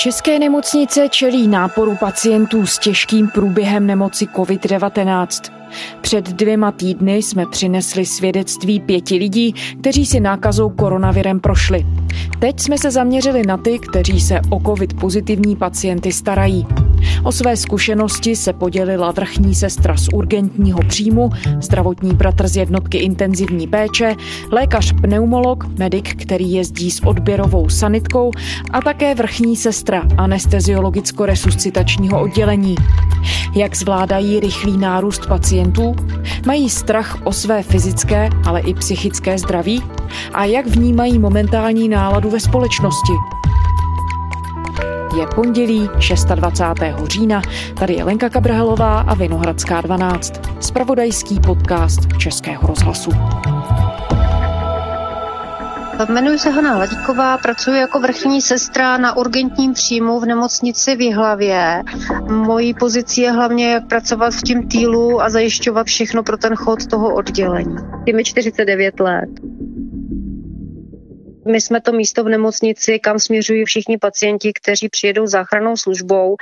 České nemocnice čelí náporu pacientů s těžkým průběhem nemoci COVID-19. Před dvěma týdny jsme přinesli svědectví pěti lidí, kteří si nákazou koronavirem prošli. Teď jsme se zaměřili na ty, kteří se o COVID pozitivní pacienty starají. O své zkušenosti se podělila vrchní sestra z urgentního příjmu, zdravotní bratr z jednotky intenzivní péče, lékař pneumolog, medic, který jezdí s odběrovou sanitkou a také vrchní sestra anesteziologicko-resuscitačního oddělení. Jak zvládají rychlý nárůst pacientů? Mají strach o své fyzické, ale i psychické zdraví? A jak vnímají momentální náladu ve společnosti? Je pondělí 26. října, tady je Lenka Kabrhelová a Vinohradská 12, spravodajský podcast Českého rozhlasu. Jmenuji se Hana Ladíková, pracuji jako vrchní sestra na urgentním příjmu v nemocnici v Jihlavě. Mojí pozicí je hlavně jak pracovat v tím týlu a zajišťovat všechno pro ten chod toho oddělení. Je mi 49 let. My jsme to místo v nemocnici, kam směřují všichni pacienti, kteří přijedou záchrannou službou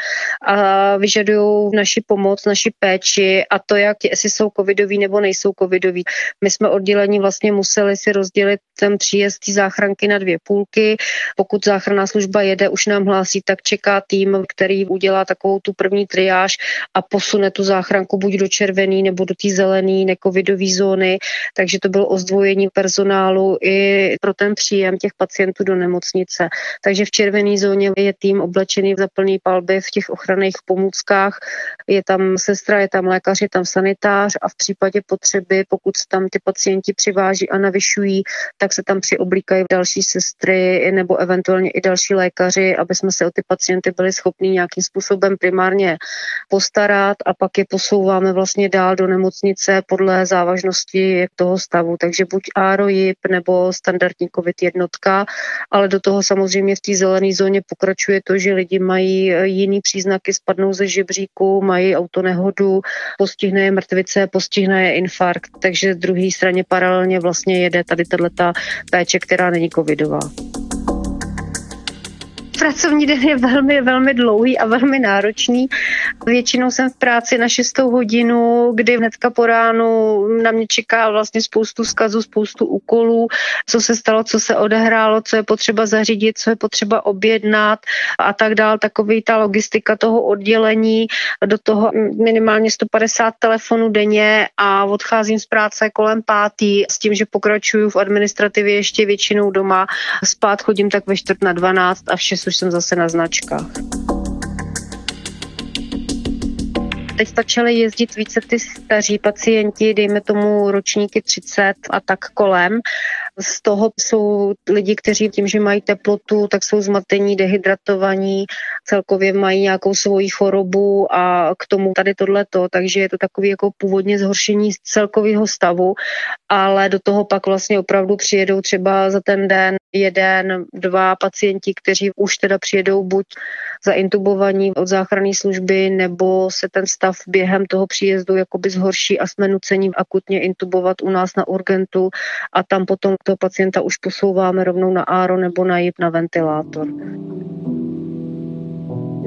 a vyžadují naši pomoc, naši péči a to, jak jestli jsou covidoví nebo nejsou covidoví. My jsme oddělení vlastně museli si rozdělit ten příjezd té záchranky na dvě půlky. Pokud záchranná služba jede, už nám hlásí, tak čeká tým, který udělá takovou tu první triáž a posune tu záchranku buď do červený nebo do té zelené necovidové zóny. Takže to bylo ozdvojení personálu i pro ten příjem těch pacientů do nemocnice. Takže v červené zóně je tým oblečený v zaplný palby v těch ochranných pomůckách. Je tam sestra, je tam lékař, je tam sanitář a v případě potřeby, pokud tam ty pacienti přiváží a navyšují, tak se tam přioblíkají další sestry nebo eventuálně i další lékaři, aby jsme se o ty pacienty byli schopni nějakým způsobem primárně postarat a pak je posouváme vlastně dál do nemocnice podle závažnosti toho stavu. Takže buď ARO, nebo standardní COVID-1 jednotka, ale do toho samozřejmě v té zelené zóně pokračuje to, že lidi mají eh, jiný příznaky, spadnou ze žebříku, mají autonehodu, postihne je mrtvice, postihne je infarkt, takže z druhé straně paralelně vlastně jede tady tato péče, která není covidová. Pracovní den je velmi, velmi dlouhý a velmi náročný. Většinou jsem v práci na 6 hodinu, kdy hnedka po ránu na mě čeká vlastně spoustu zkazů, spoustu úkolů, co se stalo, co se odehrálo, co je potřeba zařídit, co je potřeba objednat a tak dál. Takový ta logistika toho oddělení, do toho minimálně 150 telefonů denně a odcházím z práce kolem pátý s tím, že pokračuju v administrativě ještě většinou doma. Spát chodím tak ve čtvrt na 12 a v 6 už jsem zase na značkách. Teď začaly jezdit více ty staří pacienti, dejme tomu ročníky 30 a tak kolem. Z toho jsou lidi, kteří tím, že mají teplotu, tak jsou zmatení, dehydratovaní, celkově mají nějakou svoji chorobu a k tomu tady tohleto, takže je to takový jako původně zhoršení celkového stavu, ale do toho pak vlastně opravdu přijedou třeba za ten den jeden, dva pacienti, kteří už teda přijedou buď zaintubovaní od záchranné služby, nebo se ten stav během toho příjezdu jakoby zhorší a jsme nuceni akutně intubovat u nás na urgentu a tam potom toho pacienta už posouváme rovnou na áro nebo na jib na ventilátor.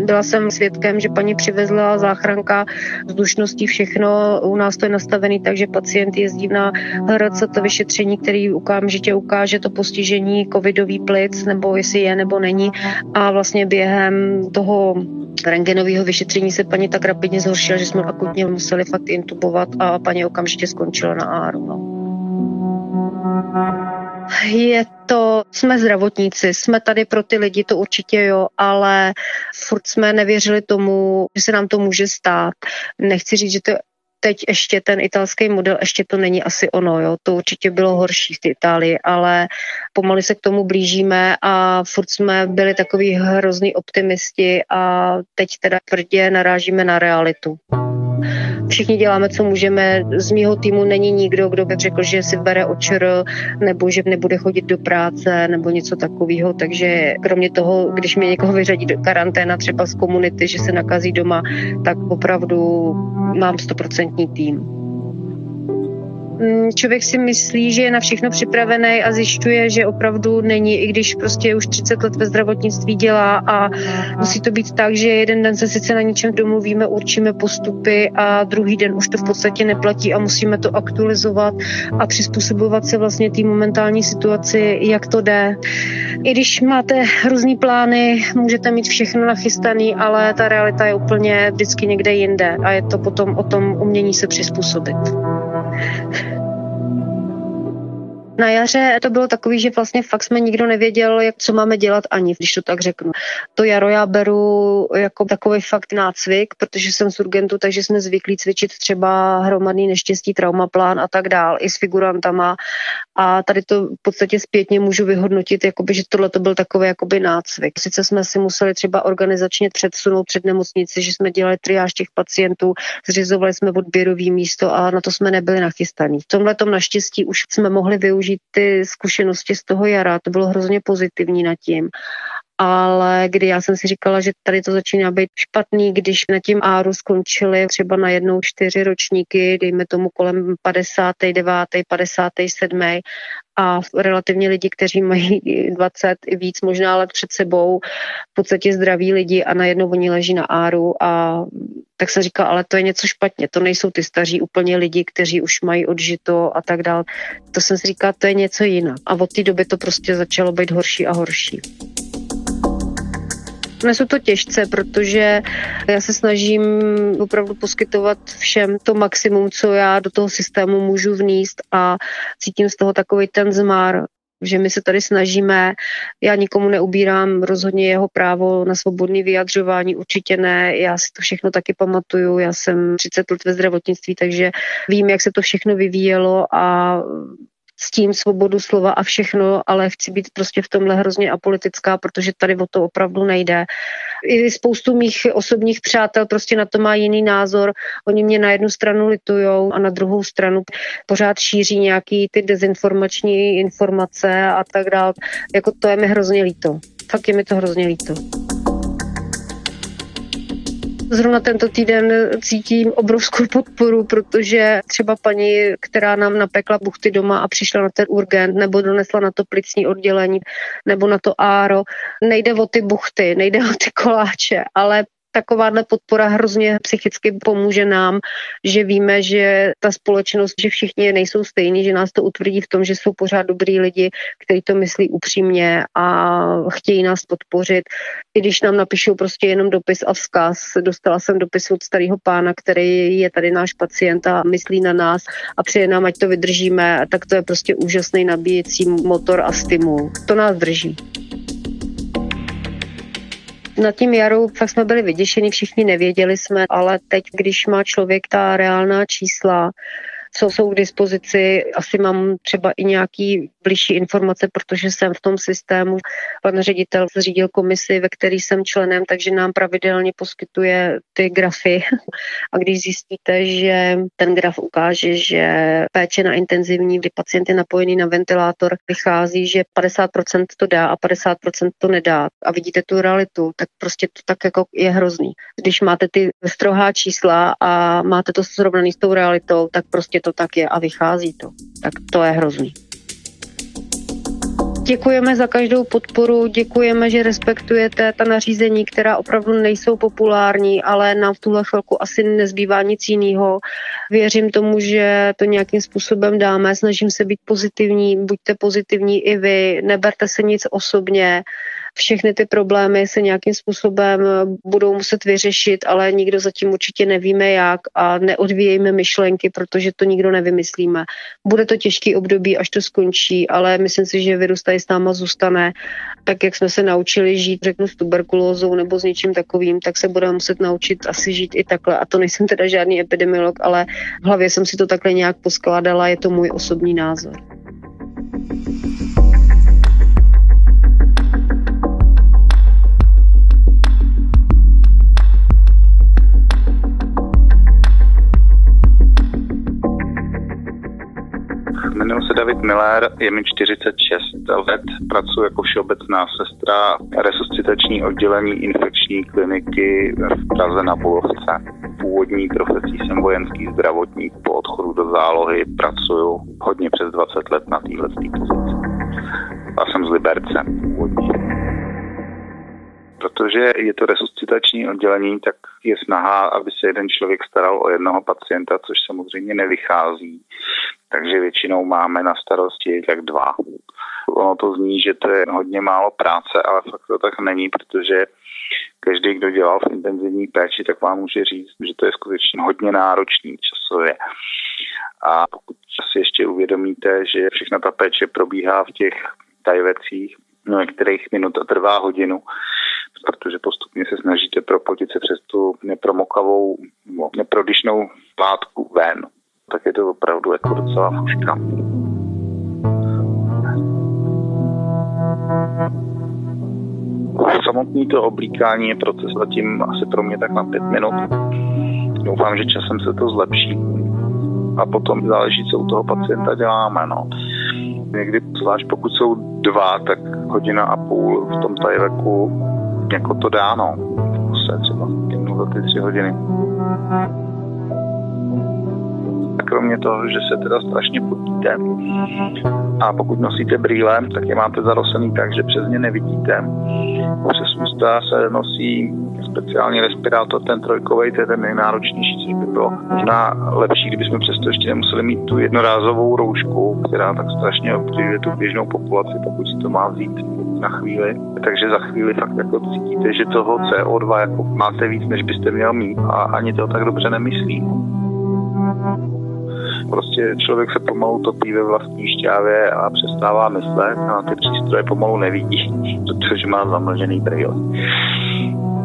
Byla jsem svědkem, že paní přivezla záchranka vzdušností všechno. U nás to je nastavený tak, že pacient jezdí na HRC to vyšetření, který okamžitě ukáže to postižení covidový plic, nebo jestli je nebo není. A vlastně během toho rengenového vyšetření se paní tak rapidně zhoršila, že jsme akutně museli fakt intubovat a paní okamžitě skončila na ARO. No. Je to, jsme zdravotníci, jsme tady pro ty lidi, to určitě jo, ale furt jsme nevěřili tomu, že se nám to může stát. Nechci říct, že to teď ještě ten italský model, ještě to není asi ono, jo. To určitě bylo horší v té Itálii, ale pomalu se k tomu blížíme a furt jsme byli takový hrozný optimisti a teď teda tvrdě narážíme na realitu. Všichni děláme, co můžeme. Z mýho týmu není nikdo, kdo by řekl, že si bere očr nebo že nebude chodit do práce nebo něco takového. Takže kromě toho, když mě někoho vyřadí do karanténa třeba z komunity, že se nakazí doma, tak opravdu mám stoprocentní tým. Mm, člověk si myslí, že je na všechno připravený a zjišťuje, že opravdu není, i když prostě už 30 let ve zdravotnictví dělá a musí to být tak, že jeden den se sice na něčem domluvíme, určíme postupy a druhý den už to v podstatě neplatí a musíme to aktualizovat a přizpůsobovat se vlastně té momentální situaci, jak to jde. I když máte různý plány, můžete mít všechno nachystaný, ale ta realita je úplně vždycky někde jinde a je to potom o tom umění se přizpůsobit. Na jaře to bylo takový, že vlastně fakt jsme nikdo nevěděl, jak co máme dělat ani, když to tak řeknu. To jaro já beru jako takový fakt nácvik, protože jsem z urgentu, takže jsme zvyklí cvičit třeba hromadný neštěstí, traumaplán a tak dál, i s figurantama. A tady to v podstatě zpětně můžu vyhodnotit, jakoby, že tohle to byl takový jakoby nácvik. Sice jsme si museli třeba organizačně předsunout před nemocnici, že jsme dělali triáž těch pacientů, zřizovali jsme odběrový místo a na to jsme nebyli nachystaní. V tomhle tom naštěstí už jsme mohli využít ty zkušenosti z toho jara. To bylo hrozně pozitivní nad tím ale kdy já jsem si říkala, že tady to začíná být špatný, když na tím áru skončili třeba na jednou čtyři ročníky, dejme tomu kolem 59., 57. a relativně lidi, kteří mají 20 i víc možná let před sebou, v podstatě zdraví lidi a najednou oni leží na áru a tak se říká, ale to je něco špatně, to nejsou ty staří úplně lidi, kteří už mají odžito a tak dál. To jsem si říká, to je něco jinak. A od té doby to prostě začalo být horší a horší. Nesu to těžce, protože já se snažím opravdu poskytovat všem to maximum, co já do toho systému můžu vníst a cítím z toho takový ten zmar, že my se tady snažíme, já nikomu neubírám rozhodně jeho právo na svobodné vyjadřování, určitě ne, já si to všechno taky pamatuju, já jsem 30 let ve zdravotnictví, takže vím, jak se to všechno vyvíjelo a s tím svobodu slova a všechno, ale chci být prostě v tomhle hrozně apolitická, protože tady o to opravdu nejde. I spoustu mých osobních přátel prostě na to má jiný názor. Oni mě na jednu stranu litujou a na druhou stranu pořád šíří nějaký ty dezinformační informace a tak dále. Jako to je mi hrozně líto. Fakt je mi to hrozně líto. Zrovna tento týden cítím obrovskou podporu, protože třeba paní, která nám napekla buchty doma a přišla na ten urgent, nebo donesla na to plicní oddělení, nebo na to áro, nejde o ty buchty, nejde o ty koláče, ale takováhle podpora hrozně psychicky pomůže nám, že víme, že ta společnost, že všichni nejsou stejní, že nás to utvrdí v tom, že jsou pořád dobrý lidi, kteří to myslí upřímně a chtějí nás podpořit. I když nám napíšou prostě jenom dopis a vzkaz. Dostala jsem dopis od starého pána, který je tady náš pacient a myslí na nás a přeje nám, ať to vydržíme, tak to je prostě úžasný nabíjecí motor a stimul. To nás drží. Na tím jaru fakt jsme byli vyděšeni, všichni nevěděli jsme, ale teď, když má člověk ta reálná čísla, co jsou k dispozici. Asi mám třeba i nějaký blížší informace, protože jsem v tom systému. Pan ředitel zřídil komisi, ve který jsem členem, takže nám pravidelně poskytuje ty grafy. A když zjistíte, že ten graf ukáže, že péče na intenzivní, kdy pacient je napojený na ventilátor, vychází, že 50% to dá a 50% to nedá a vidíte tu realitu, tak prostě to tak jako je hrozný. Když máte ty strohá čísla a máte to srovnaný s tou realitou, tak prostě to tak je a vychází to. Tak to je hrozný. Děkujeme za každou podporu, děkujeme, že respektujete ta nařízení, která opravdu nejsou populární, ale nám v tuhle chvilku asi nezbývá nic jiného. Věřím tomu, že to nějakým způsobem dáme, snažím se být pozitivní, buďte pozitivní i vy, neberte se nic osobně, všechny ty problémy se nějakým způsobem budou muset vyřešit, ale nikdo zatím určitě nevíme jak a neodvíjejme myšlenky, protože to nikdo nevymyslíme. Bude to těžký období, až to skončí, ale myslím si, že virus tady s náma zůstane. Tak jak jsme se naučili žít, řeknu, s tuberkulózou nebo s něčím takovým, tak se budeme muset naučit asi žít i takhle. A to nejsem teda žádný epidemiolog, ale v hlavě jsem si to takhle nějak poskládala, je to můj osobní názor. Se David Miller, je mi 46 let, pracuji jako všeobecná sestra resuscitační oddělení infekční kliniky v Praze na Bulovce. Původní profesí jsem vojenský zdravotník po odchodu do zálohy pracuju hodně přes 20 let na téhle pozici. Já jsem z Liberce původně. Protože je to resuscitační oddělení, tak je snaha, aby se jeden člověk staral o jednoho pacienta, což samozřejmě nevychází. Takže většinou máme na starosti tak dva. Ono to zní, že to je hodně málo práce, ale fakt to tak není, protože každý, kdo dělal v intenzivní péči, tak vám může říct, že to je skutečně hodně náročný časově. A pokud si ještě uvědomíte, že všechna ta péče probíhá v těch tajvecích, no některých minut a trvá hodinu, protože postupně se snažíte propotit se přes tu nepromokavou, neprodyšnou látku ven. Tak je to opravdu jako docela fuška. Samotný to oblíkání je proces zatím asi pro mě tak na pět minut. Doufám, že časem se to zlepší a potom záleží, co u toho pacienta děláme. No. Někdy, zvlášť pokud jsou dva, tak hodina a půl v tom tajveku jako to dá, no. Se třeba za ty tři hodiny. Kromě toho, že se teda strašně potíte a pokud nosíte brýle, tak je máte zarosený tak, že přes ně nevidíte. Přes ústa se nosí speciální respirátor, ten trojkový, to je ten nejnáročnější, což by bylo možná lepší, kdybychom přesto ještě nemuseli mít tu jednorázovou roušku, která tak strašně obtěžuje tu běžnou populaci, pokud si to má vzít na chvíli. Takže za chvíli fakt jako cítíte, že toho CO2 jako máte víc, než byste měl mít a ani to tak dobře nemyslí. Prostě člověk se pomalu topí ve vlastní šťávě a přestává myslet a ty přístroje pomalu nevidí, protože má zamlžený brýle.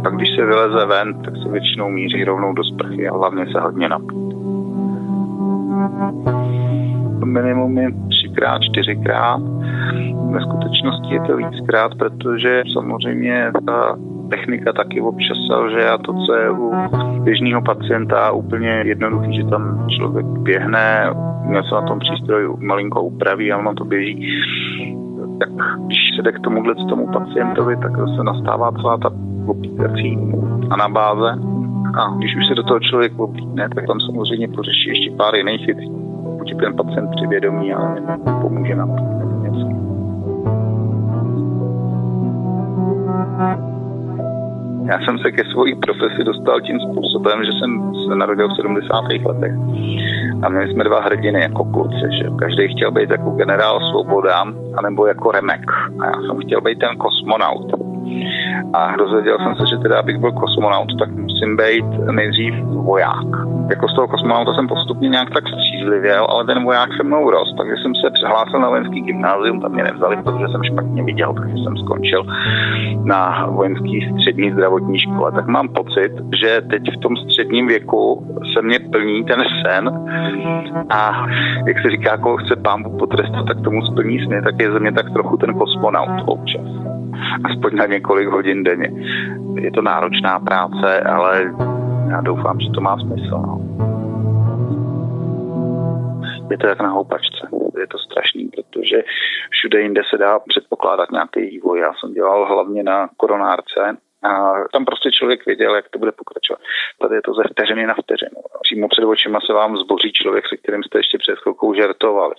A když se vyleze ven, tak se většinou míří rovnou do sprchy a hlavně se hodně napít. Minimum je třikrát, čtyřikrát. Ve skutečnosti je to víckrát, protože samozřejmě ta technika taky občas selže a to, co je u běžného pacienta úplně jednoduchý, že tam člověk běhne, něco na tom přístroji malinko upraví a ono to běží. Tak když se jde k tomuhle k tomu pacientovi, tak se nastává celá ta opíkací anabáze. A když už se do toho člověk oblíkne, tak tam samozřejmě pořeší ještě pár jiných věcí. Buď ten pacient přivědomí a pomůže nám něco. Já jsem se ke své profesi dostal tím způsobem, že jsem se narodil v 70. letech a měli jsme dva hrdiny jako kluci, že každý chtěl být jako generál Svoboda anebo jako Remek a já jsem chtěl být ten kosmonaut. A dozvěděl jsem se, že teda, abych byl kosmonaut, tak musím být nejdřív voják. Jako z toho kosmonauta jsem postupně nějak tak střízlivěl, ale ten voják se mnou rost, takže jsem se přihlásil na vojenský gymnázium, tam mě nevzali, protože jsem špatně viděl, takže jsem skončil na vojenský střední zdravotní škole. Tak mám pocit, že teď v tom středním věku se mě plní ten sen a jak se říká, koho chce pán potrestat, tak tomu splní sny, tak je ze mě tak trochu ten kosmonaut občas aspoň na několik hodin denně. Je to náročná práce, ale já doufám, že to má smysl. No. Je to jak na houpačce. Je to strašný, protože všude jinde se dá předpokládat nějaký vývoj. Já jsem dělal hlavně na koronárce a tam prostě člověk věděl, jak to bude pokračovat. Tady je to ze vteřiny na vteřinu. Přímo před očima se vám zboří člověk, se kterým jste ještě před chvilkou žertovali.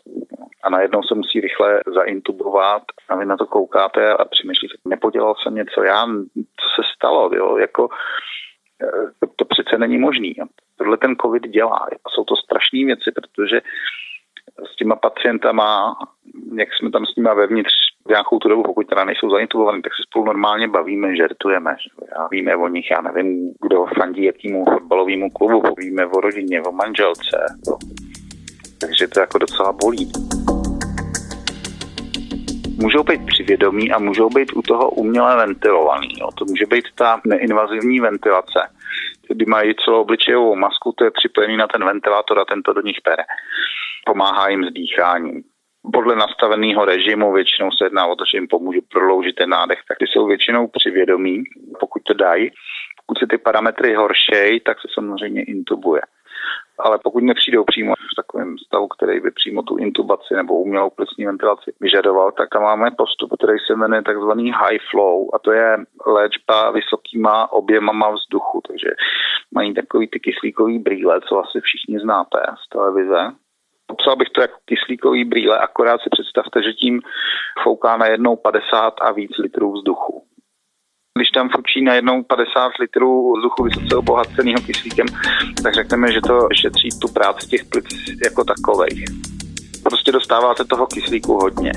A najednou se musí rychle zaintubovat a vy na to koukáte a přemýšlíte, nepodělal jsem něco já, co se stalo, jo? Jako, eh, to, to přece není možný. Tohle ten covid dělá. Jsou to strašné věci, protože s těma pacientama, jak jsme tam s nima vevnitř nějakou tu dobu, pokud teda nejsou zaintubovaní, tak se spolu normálně bavíme, žertujeme. Že? Já víme o nich, já nevím, kdo fandí jakýmu fotbalovému klubu, víme o rodině, o manželce. Takže to jako docela bolí. Můžou být přivědomí a můžou být u toho uměle ventilovaný. Jo. To může být ta neinvazivní ventilace, kdy mají celou obličejovou masku, to je připojený na ten ventilátor a tento do nich pere. Pomáhá jim s dýcháním podle nastaveného režimu většinou se jedná o to, že jim pomůže prodloužit ten nádech, tak ty jsou většinou přivědomí, pokud to dají. Pokud se ty parametry horšej, tak se samozřejmě intubuje. Ale pokud nepřijdou přímo v takovém stavu, který by přímo tu intubaci nebo umělou plicní ventilaci vyžadoval, tak tam máme postup, který se jmenuje takzvaný high flow a to je léčba vysokýma objemama vzduchu, takže mají takový ty kyslíkový brýle, co asi všichni znáte z televize. Popsal bych to jako kyslíkový brýle, akorát si představte, že tím fouká na jednou 50 a víc litrů vzduchu. Když tam fučí na jednou 50 litrů vzduchu vysoce obohaceného kyslíkem, tak řekneme, že to šetří tu práci těch plic jako takových. Prostě dostáváte toho kyslíku hodně.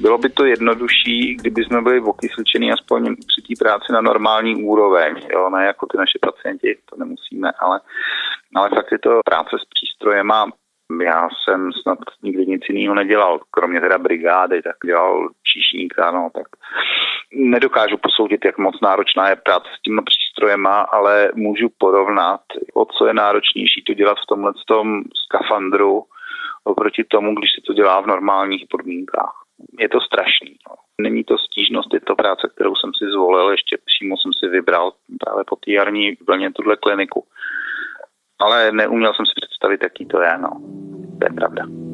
Bylo by to jednodušší, kdyby jsme byli okysličený aspoň při té práci na normální úroveň, jo, ne jako ty naše pacienti, to nemusíme, ale, ale fakt je to práce s přístrojem a já jsem snad nikdy nic jiného nedělal, kromě teda brigády, tak dělal číšníka, no, tak nedokážu posoudit, jak moc náročná je práce s tím přístrojem, ale můžu porovnat, o co je náročnější to dělat v tomhle tom skafandru oproti tomu, když se to dělá v normálních podmínkách. Je to strašný. No. Není to stížnost, je to práce, kterou jsem si zvolil, ještě přímo jsem si vybral právě po té jarní vlně tuhle kliniku ale neuměl jsem si představit, jaký to je, no. To je pravda.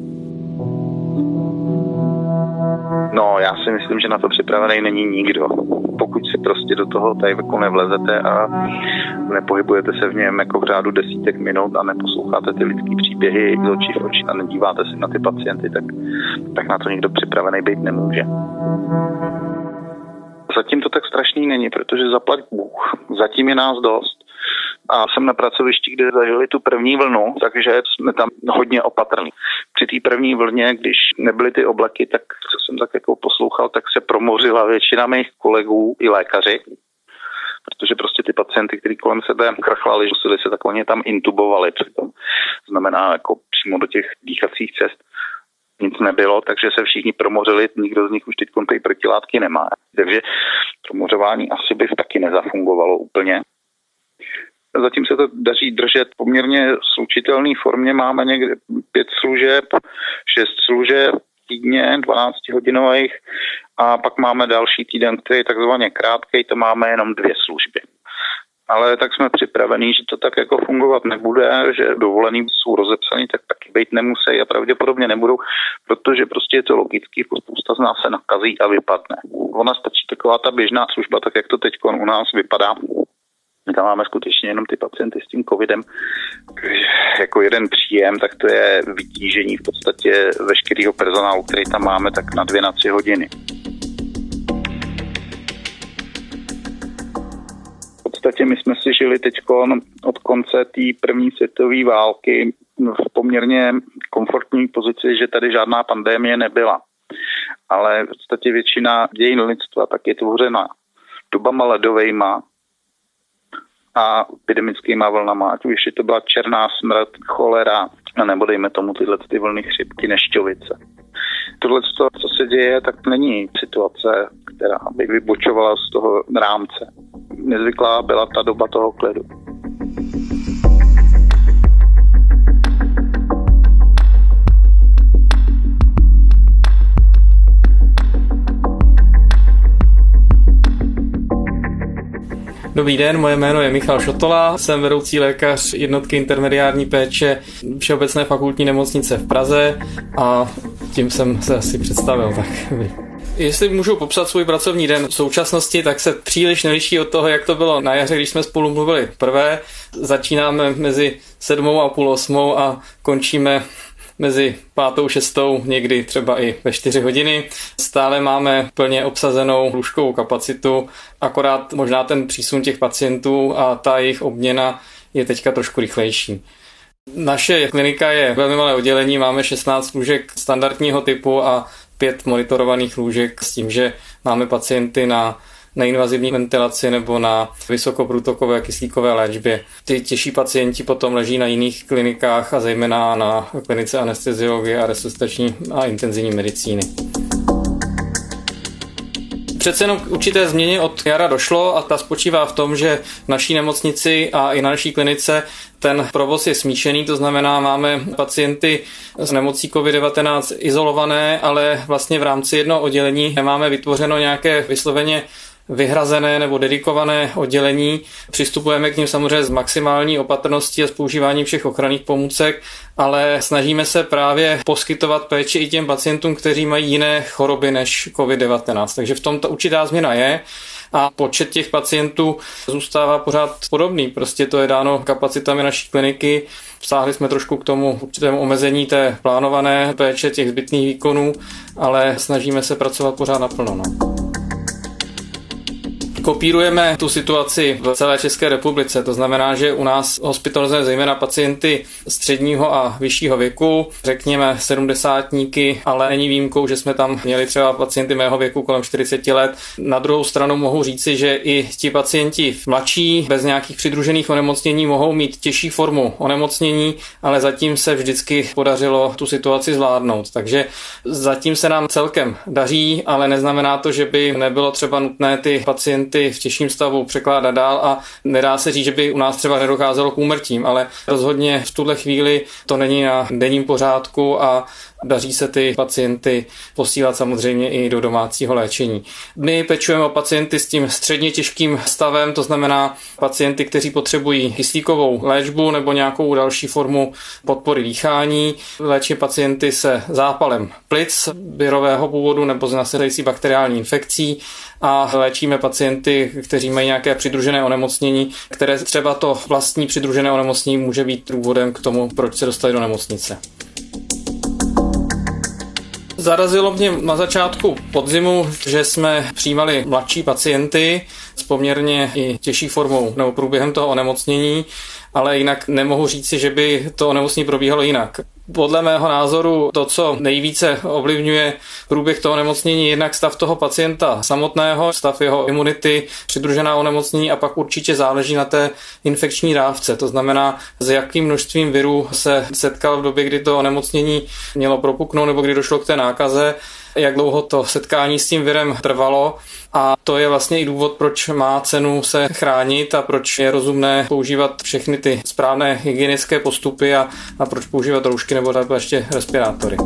No, já si myslím, že na to připravený není nikdo. Pokud si prostě do toho tajveku nevlezete a nepohybujete se v něm jako v řádu desítek minut a neposloucháte ty lidské příběhy z očí v oči a nedíváte se na ty pacienty, tak, tak na to nikdo připravený být nemůže. Zatím to tak strašný není, protože zaplať Bůh. Zatím je nás dost a jsem na pracovišti, kde zažili tu první vlnu, takže jsme tam hodně opatrní. Při té první vlně, když nebyly ty obleky, tak co jsem tak jako poslouchal, tak se promořila většina mých kolegů i lékaři, protože prostě ty pacienty, kteří kolem sebe krachlali, museli se tak oni tam intubovali přitom. Znamená jako přímo do těch dýchacích cest nic nebylo, takže se všichni promořili, nikdo z nich už teď ty protilátky nemá. Takže promořování asi by taky nezafungovalo úplně. Zatím se to daří držet poměrně slučitelné formě. Máme někde pět služeb, šest služeb týdně, 12 hodinových a pak máme další týden, který je takzvaně krátký, to máme jenom dvě služby. Ale tak jsme připravení, že to tak jako fungovat nebude, že dovolený jsou rozepsaný, tak taky být nemusí a pravděpodobně nebudou, protože prostě je to logický, spousta z nás se nakazí a vypadne. Ona stačí taková ta běžná služba, tak jak to teď u nás vypadá, my tam máme skutečně jenom ty pacienty s tím covidem. Jako jeden příjem, tak to je vytížení v podstatě veškerého personálu, který tam máme, tak na dvě, na tři hodiny. V podstatě my jsme si žili teď od konce té první světové války v poměrně komfortní pozici, že tady žádná pandémie nebyla. Ale v podstatě většina dějin lidstva tak je tvořena dobama ledovejma, a epidemickýma vlnama, ať už to byla černá smrt, cholera, nebo dejme tomu tyhle ty vlny chřipky, nešťovice. Tohle, co se děje, tak není situace, která by vybočovala z toho rámce. Nezvyklá byla ta doba toho klidu. Dobrý den, moje jméno je Michal Šotola, jsem vedoucí lékař jednotky intermediární péče Všeobecné fakultní nemocnice v Praze a tím jsem se asi představil. Tak. Jestli můžu popsat svůj pracovní den v současnosti, tak se příliš neliší od toho, jak to bylo na jaře, když jsme spolu mluvili prvé. Začínáme mezi sedmou a půl osmou a končíme mezi pátou, šestou, někdy třeba i ve čtyři hodiny. Stále máme plně obsazenou lůžkovou kapacitu, akorát možná ten přísun těch pacientů a ta jejich obměna je teďka trošku rychlejší. Naše klinika je velmi malé oddělení, máme 16 lůžek standardního typu a pět monitorovaných lůžek s tím, že máme pacienty na neinvazivní ventilaci nebo na vysokoprůtokové kyslíkové léčbě. Ty těžší pacienti potom leží na jiných klinikách a zejména na klinice anesteziologie a resuscitační a intenzivní medicíny. Přece jenom k určité změně od jara došlo a ta spočívá v tom, že naší nemocnici a i na naší klinice ten provoz je smíšený, to znamená, máme pacienty s nemocí COVID-19 izolované, ale vlastně v rámci jednoho oddělení nemáme vytvořeno nějaké vysloveně vyhrazené nebo dedikované oddělení. Přistupujeme k ním samozřejmě s maximální opatrností a s používáním všech ochranných pomůcek, ale snažíme se právě poskytovat péči i těm pacientům, kteří mají jiné choroby než COVID-19. Takže v tom ta určitá změna je a počet těch pacientů zůstává pořád podobný. Prostě to je dáno kapacitami naší kliniky. Vsáhli jsme trošku k tomu určitému omezení té plánované péče těch zbytných výkonů, ale snažíme se pracovat pořád naplno. No kopírujeme tu situaci v celé České republice. To znamená, že u nás hospitalizujeme zejména pacienty středního a vyššího věku, řekněme sedmdesátníky, ale není výjimkou, že jsme tam měli třeba pacienty mého věku kolem 40 let. Na druhou stranu mohu říci, že i ti pacienti mladší, bez nějakých přidružených onemocnění, mohou mít těžší formu onemocnění, ale zatím se vždycky podařilo tu situaci zvládnout. Takže zatím se nám celkem daří, ale neznamená to, že by nebylo třeba nutné ty pacienty pacienty v těžším stavu překládat dál a nedá se říct, že by u nás třeba nedocházelo k úmrtím, ale rozhodně v tuhle chvíli to není na denním pořádku a daří se ty pacienty posílat samozřejmě i do domácího léčení. My pečujeme o pacienty s tím středně těžkým stavem, to znamená pacienty, kteří potřebují kyslíkovou léčbu nebo nějakou další formu podpory dýchání. Léčí pacienty se zápalem plic virového původu nebo s nasedající bakteriální infekcí a léčíme pacienty, kteří mají nějaké přidružené onemocnění, které třeba to vlastní přidružené onemocnění může být důvodem k tomu, proč se dostali do nemocnice. Zarazilo mě na začátku podzimu, že jsme přijímali mladší pacienty s poměrně i těžší formou nebo průběhem toho onemocnění ale jinak nemohu říci, že by to onemocnění probíhalo jinak. Podle mého názoru to, co nejvíce ovlivňuje průběh toho nemocnění, je jednak stav toho pacienta samotného, stav jeho imunity, přidružená onemocnění a pak určitě záleží na té infekční dávce. To znamená, s jakým množstvím virů se setkal v době, kdy to onemocnění mělo propuknout nebo kdy došlo k té nákaze jak dlouho to setkání s tím virem trvalo a to je vlastně i důvod, proč má cenu se chránit a proč je rozumné používat všechny ty správné hygienické postupy a, a proč používat roušky nebo tak ještě respirátory.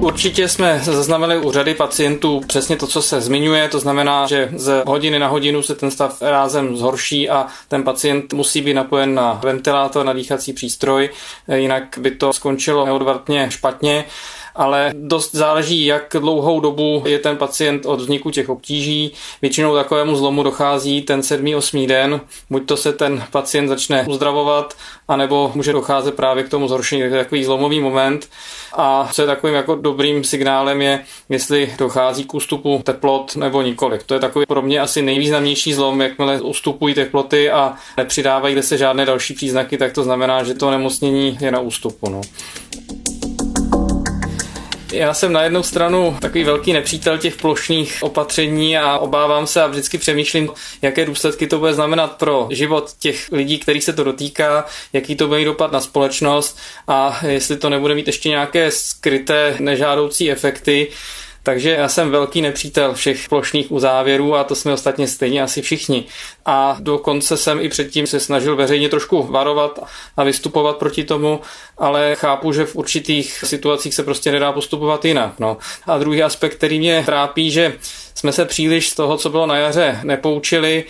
Určitě jsme zaznamenali u řady pacientů přesně to, co se zmiňuje, to znamená, že z hodiny na hodinu se ten stav rázem zhorší a ten pacient musí být napojen na ventilátor, na dýchací přístroj, jinak by to skončilo neodvratně špatně ale dost záleží, jak dlouhou dobu je ten pacient od vzniku těch obtíží. Většinou takovému zlomu dochází ten 7-8 den, buď to se ten pacient začne uzdravovat, anebo může docházet právě k tomu zhoršení, takový zlomový moment. A co je takovým jako dobrým signálem je, jestli dochází k ústupu teplot nebo nikoliv. To je takový pro mě asi nejvýznamnější zlom, jakmile ustupují teploty a nepřidávají se žádné další příznaky, tak to znamená, že to nemocnění je na ústupu. No. Já jsem na jednu stranu takový velký nepřítel těch plošných opatření a obávám se a vždycky přemýšlím, jaké důsledky to bude znamenat pro život těch lidí, kterých se to dotýká, jaký to bude dopad na společnost a jestli to nebude mít ještě nějaké skryté nežádoucí efekty. Takže já jsem velký nepřítel všech plošných uzávěrů a to jsme ostatně stejně asi všichni. A dokonce jsem i předtím se snažil veřejně trošku varovat a vystupovat proti tomu, ale chápu, že v určitých situacích se prostě nedá postupovat jinak. No. A druhý aspekt, který mě trápí, že jsme se příliš z toho, co bylo na jaře, nepoučili,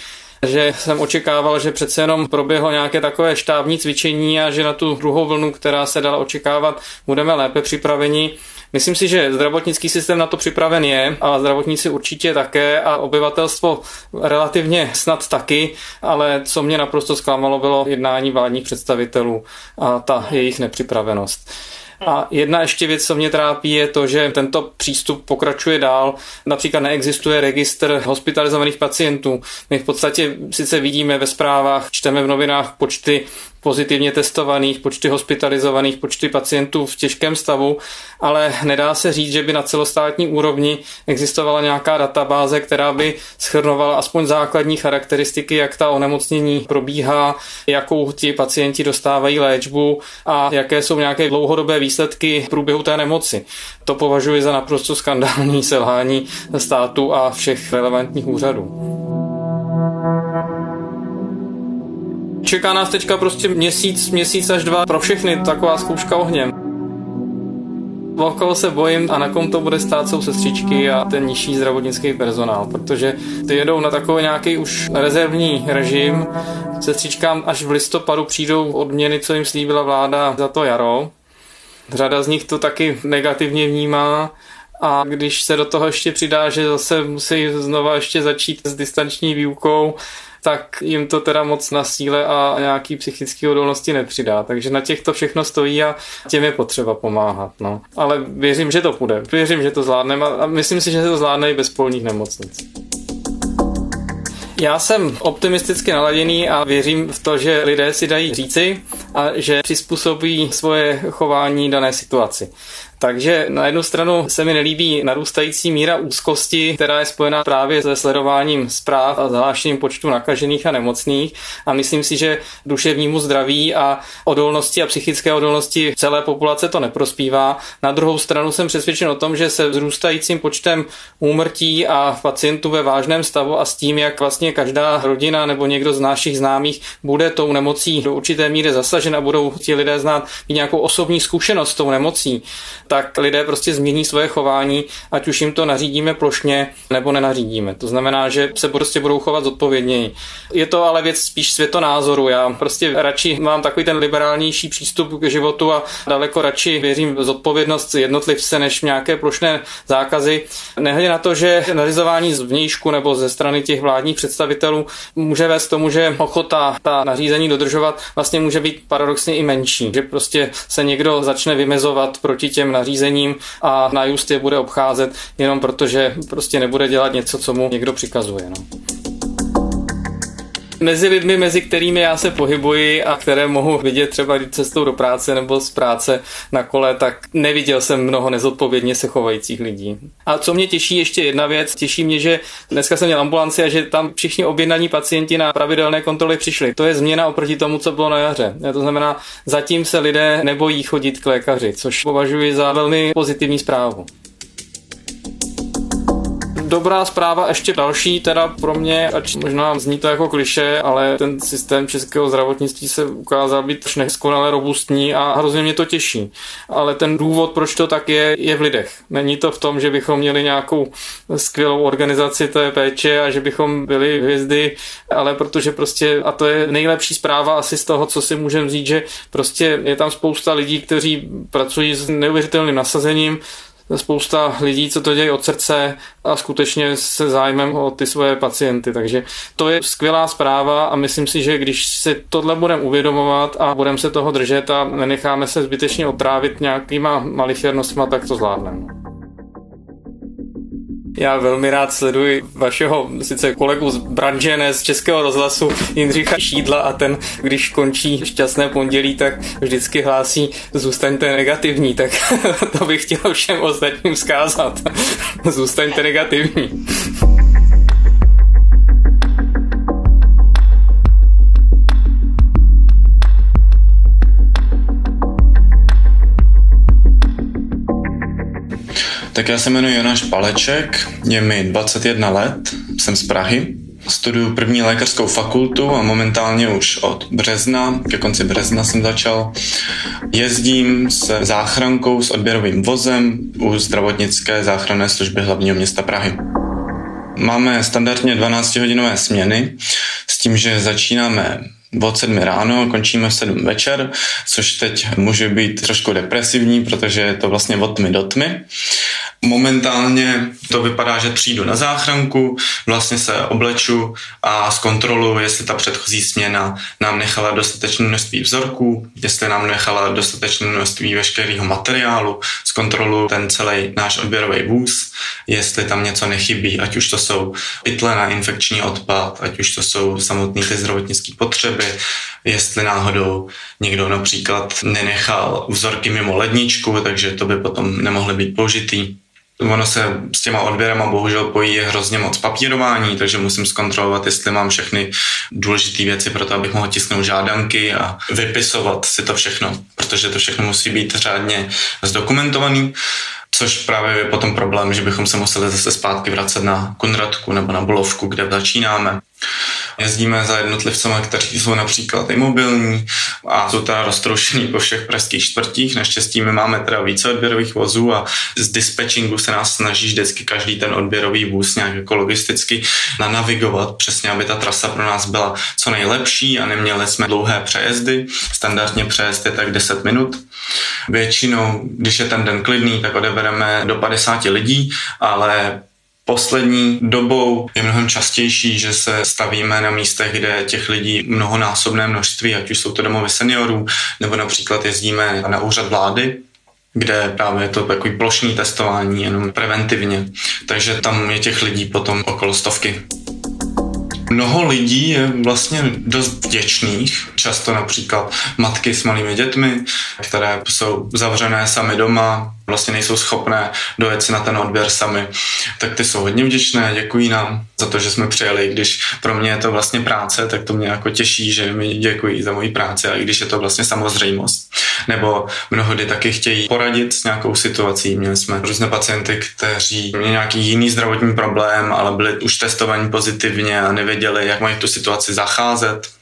že jsem očekával, že přece jenom proběhlo nějaké takové štábní cvičení a že na tu druhou vlnu, která se dala očekávat, budeme lépe připraveni. Myslím si, že zdravotnický systém na to připraven je a zdravotníci určitě také a obyvatelstvo relativně snad taky, ale co mě naprosto zklamalo, bylo jednání vládních představitelů a ta jejich nepřipravenost. A jedna ještě věc, co mě trápí, je to, že tento přístup pokračuje dál. Například neexistuje registr hospitalizovaných pacientů. My v podstatě sice vidíme ve zprávách, čteme v novinách počty pozitivně testovaných, počty hospitalizovaných, počty pacientů v těžkém stavu, ale nedá se říct, že by na celostátní úrovni existovala nějaká databáze, která by schrnovala aspoň základní charakteristiky, jak ta onemocnění probíhá, jakou ti pacienti dostávají léčbu a jaké jsou nějaké dlouhodobé výsledky průběhu té nemoci. To považuji za naprosto skandální selhání státu a všech relevantních úřadů. Čeká nás teďka prostě měsíc, měsíc až dva pro všechny taková zkouška ohněm. Koho se bojím a na kom to bude stát jsou sestřičky a ten nižší zdravotnický personál, protože ty jedou na takový nějaký už rezervní režim. Sestřičkám až v listopadu přijdou odměny, co jim slíbila vláda za to jaro. Řada z nich to taky negativně vnímá a když se do toho ještě přidá, že zase musí znova ještě začít s distanční výukou, tak jim to teda moc na síle a nějaký psychické odolnosti nepřidá. Takže na těch to všechno stojí a těm je potřeba pomáhat. No. Ale věřím, že to půjde. Věřím, že to zvládneme a myslím si, že to zvládne i bez polních nemocnic. Já jsem optimisticky naladěný a věřím v to, že lidé si dají říci a že přizpůsobí svoje chování dané situaci. Takže na jednu stranu se mi nelíbí narůstající míra úzkosti, která je spojená právě se sledováním zpráv a zvláštním počtu nakažených a nemocných. A myslím si, že duševnímu zdraví a odolnosti a psychické odolnosti celé populace to neprospívá. Na druhou stranu jsem přesvědčen o tom, že se vzrůstajícím počtem úmrtí a pacientů ve vážném stavu a s tím, jak vlastně každá rodina nebo někdo z našich známých bude tou nemocí do určité míry zasažen a budou ti lidé znát nějakou osobní zkušenost s tou nemocí, tak lidé prostě změní svoje chování, ať už jim to nařídíme plošně nebo nenařídíme. To znamená, že se prostě budou chovat zodpovědněji. Je to ale věc spíš světonázoru. Já prostě radši mám takový ten liberálnější přístup k životu a daleko radši věřím v zodpovědnost jednotlivce než nějaké plošné zákazy. Nehledě na to, že nařizování z vnějšku nebo ze strany těch vládních představitelů může vést k tomu, že ochota ta nařízení dodržovat vlastně může být paradoxně i menší. Že prostě se někdo začne vymezovat proti těm nařízením a na just je bude obcházet jenom proto, že prostě nebude dělat něco, co mu někdo přikazuje. No mezi lidmi, mezi kterými já se pohybuji a které mohu vidět třeba cestou do práce nebo z práce na kole, tak neviděl jsem mnoho nezodpovědně se chovajících lidí. A co mě těší ještě jedna věc, těší mě, že dneska jsem měl ambulanci a že tam všichni objednaní pacienti na pravidelné kontroly přišli. To je změna oproti tomu, co bylo na jaře. To znamená, zatím se lidé nebojí chodit k lékaři, což považuji za velmi pozitivní zprávu dobrá zpráva ještě další, teda pro mě, ač možná zní to jako kliše, ale ten systém českého zdravotnictví se ukázal být už neskonale robustní a hrozně mě to těší. Ale ten důvod, proč to tak je, je v lidech. Není to v tom, že bychom měli nějakou skvělou organizaci té péče a že bychom byli hvězdy, ale protože prostě, a to je nejlepší zpráva asi z toho, co si můžeme říct, že prostě je tam spousta lidí, kteří pracují s neuvěřitelným nasazením, spousta lidí, co to dějí od srdce a skutečně se zájmem o ty svoje pacienty. Takže to je skvělá zpráva a myslím si, že když si tohle budeme uvědomovat a budeme se toho držet a nenecháme se zbytečně otrávit nějakýma malichernostma, tak to zvládneme. Já velmi rád sleduji vašeho sice kolegu z branže, ne z Českého rozhlasu, Jindřicha Šídla a ten, když končí šťastné pondělí, tak vždycky hlásí zůstaňte negativní, tak to bych chtěl všem ostatním vzkázat. zůstaňte negativní. Tak já se jmenuji Jonáš Paleček, je mi 21 let, jsem z Prahy. Studuju první lékařskou fakultu a momentálně už od března, ke konci března jsem začal. Jezdím se záchrankou s odběrovým vozem u zdravotnické záchranné služby hlavního města Prahy. Máme standardně 12-hodinové směny s tím, že začínáme od sedmi ráno, končíme v sedm večer, což teď může být trošku depresivní, protože je to vlastně od tmy do tmy. Momentálně to vypadá, že přijdu na záchranku, vlastně se obleču a zkontroluji, jestli ta předchozí směna nám nechala dostatečné množství vzorků, jestli nám nechala dostatečné množství veškerého materiálu, zkontroluji ten celý náš odběrový vůz, jestli tam něco nechybí, ať už to jsou pytle na infekční odpad, ať už to jsou samotné ty zdravotnické potřeby, jestli náhodou někdo například nenechal vzorky mimo ledničku, takže to by potom nemohly být použitý. Ono se s těma odběrama bohužel pojí hrozně moc papírování, takže musím zkontrolovat, jestli mám všechny důležité věci pro to, abych mohl tisknout žádanky a vypisovat si to všechno, protože to všechno musí být řádně zdokumentovaný, což právě je potom problém, že bychom se museli zase zpátky vracet na Kunratku nebo na Bolovku, kde začínáme. Jezdíme za jednotlivcemi, kteří jsou například imobilní a jsou teda roztroušený po všech pražských čtvrtích. Naštěstí my máme teda více odběrových vozů a z dispatchingu se nás snaží vždycky každý ten odběrový vůz nějak jako logisticky nanavigovat, přesně aby ta trasa pro nás byla co nejlepší a neměli jsme dlouhé přejezdy. Standardně přejezd je tak 10 minut. Většinou, když je ten den klidný, tak odebereme do 50 lidí, ale Poslední dobou je mnohem častější, že se stavíme na místech, kde těch lidí mnohonásobné množství, ať už jsou to domovy seniorů, nebo například jezdíme na úřad vlády, kde právě je to takový plošný testování, jenom preventivně. Takže tam je těch lidí potom okolo stovky. Mnoho lidí je vlastně dost vděčných, často například matky s malými dětmi, které jsou zavřené sami doma, vlastně nejsou schopné dojet si na ten odběr sami, tak ty jsou hodně vděčné, děkují nám za to, že jsme přijeli. Když pro mě je to vlastně práce, tak to mě jako těší, že mi děkují za moji práci, a i když je to vlastně samozřejmost. Nebo mnohdy taky chtějí poradit s nějakou situací. Měli jsme různé pacienty, kteří měli nějaký jiný zdravotní problém, ale byli už testovaní pozitivně a nevěděli, jak mají tu situaci zacházet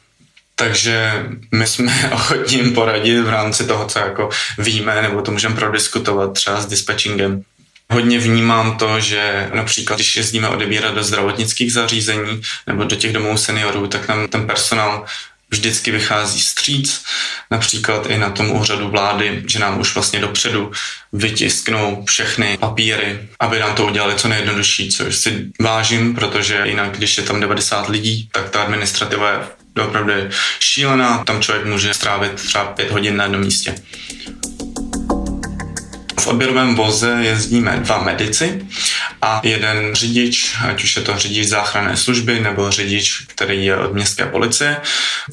takže my jsme ochotní jim poradit v rámci toho, co jako víme, nebo to můžeme prodiskutovat třeba s dispatchingem. Hodně vnímám to, že například, když jezdíme odebírat do zdravotnických zařízení nebo do těch domů seniorů, tak nám ten personál vždycky vychází stříc, například i na tom úřadu vlády, že nám už vlastně dopředu vytisknou všechny papíry, aby nám to udělali co nejjednodušší, což si vážím, protože jinak, když je tam 90 lidí, tak ta administrativa je opravdu šílená. Tam člověk může strávit třeba pět hodin na jednom místě. V odběrovém voze jezdíme dva medici a jeden řidič, ať už je to řidič záchranné služby nebo řidič, který je od městské policie.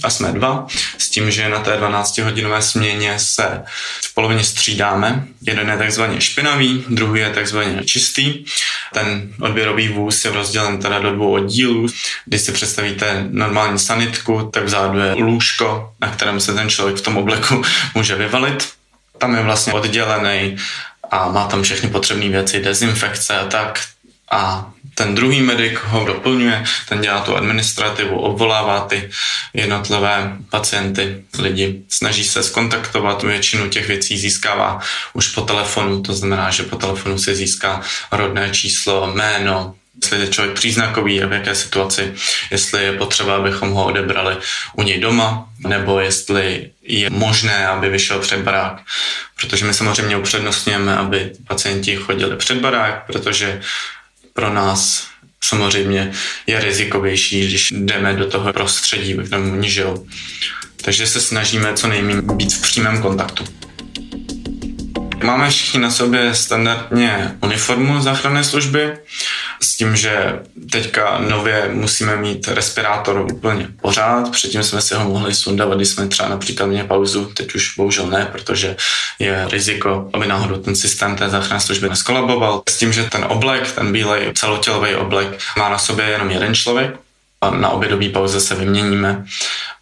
A jsme dva, s tím, že na té 12-hodinové směně se v polovině střídáme. Jeden je takzvaně špinavý, druhý je takzvaně čistý. Ten odběrový vůz je rozdělen teda do dvou oddílů. Když si představíte normální sanitku, tak vzadu je lůžko, na kterém se ten člověk v tom obleku může vyvalit tam je vlastně oddělený a má tam všechny potřebné věci, dezinfekce a tak. A ten druhý medic ho doplňuje, ten dělá tu administrativu, obvolává ty jednotlivé pacienty, lidi, snaží se skontaktovat, většinu těch věcí získává už po telefonu, to znamená, že po telefonu se získá rodné číslo, jméno, jestli je člověk příznakový a v jaké situaci, jestli je potřeba, abychom ho odebrali u něj doma, nebo jestli je možné, aby vyšel před barák. Protože my samozřejmě upřednostňujeme, aby pacienti chodili před barák, protože pro nás samozřejmě je rizikovější, když jdeme do toho prostředí, ve kterém oni žijou. Takže se snažíme co nejméně být v přímém kontaktu. Máme všichni na sobě standardně uniformu záchranné služby, s tím, že teďka nově musíme mít respirátor úplně pořád. Předtím jsme si ho mohli sundat, když jsme třeba například měli pauzu, teď už bohužel ne, protože je riziko, aby náhodou ten systém té záchranné služby neskolaboval. S tím, že ten oblek, ten bílej celotělový oblek, má na sobě jenom jeden člověk, na obědový pauze se vyměníme.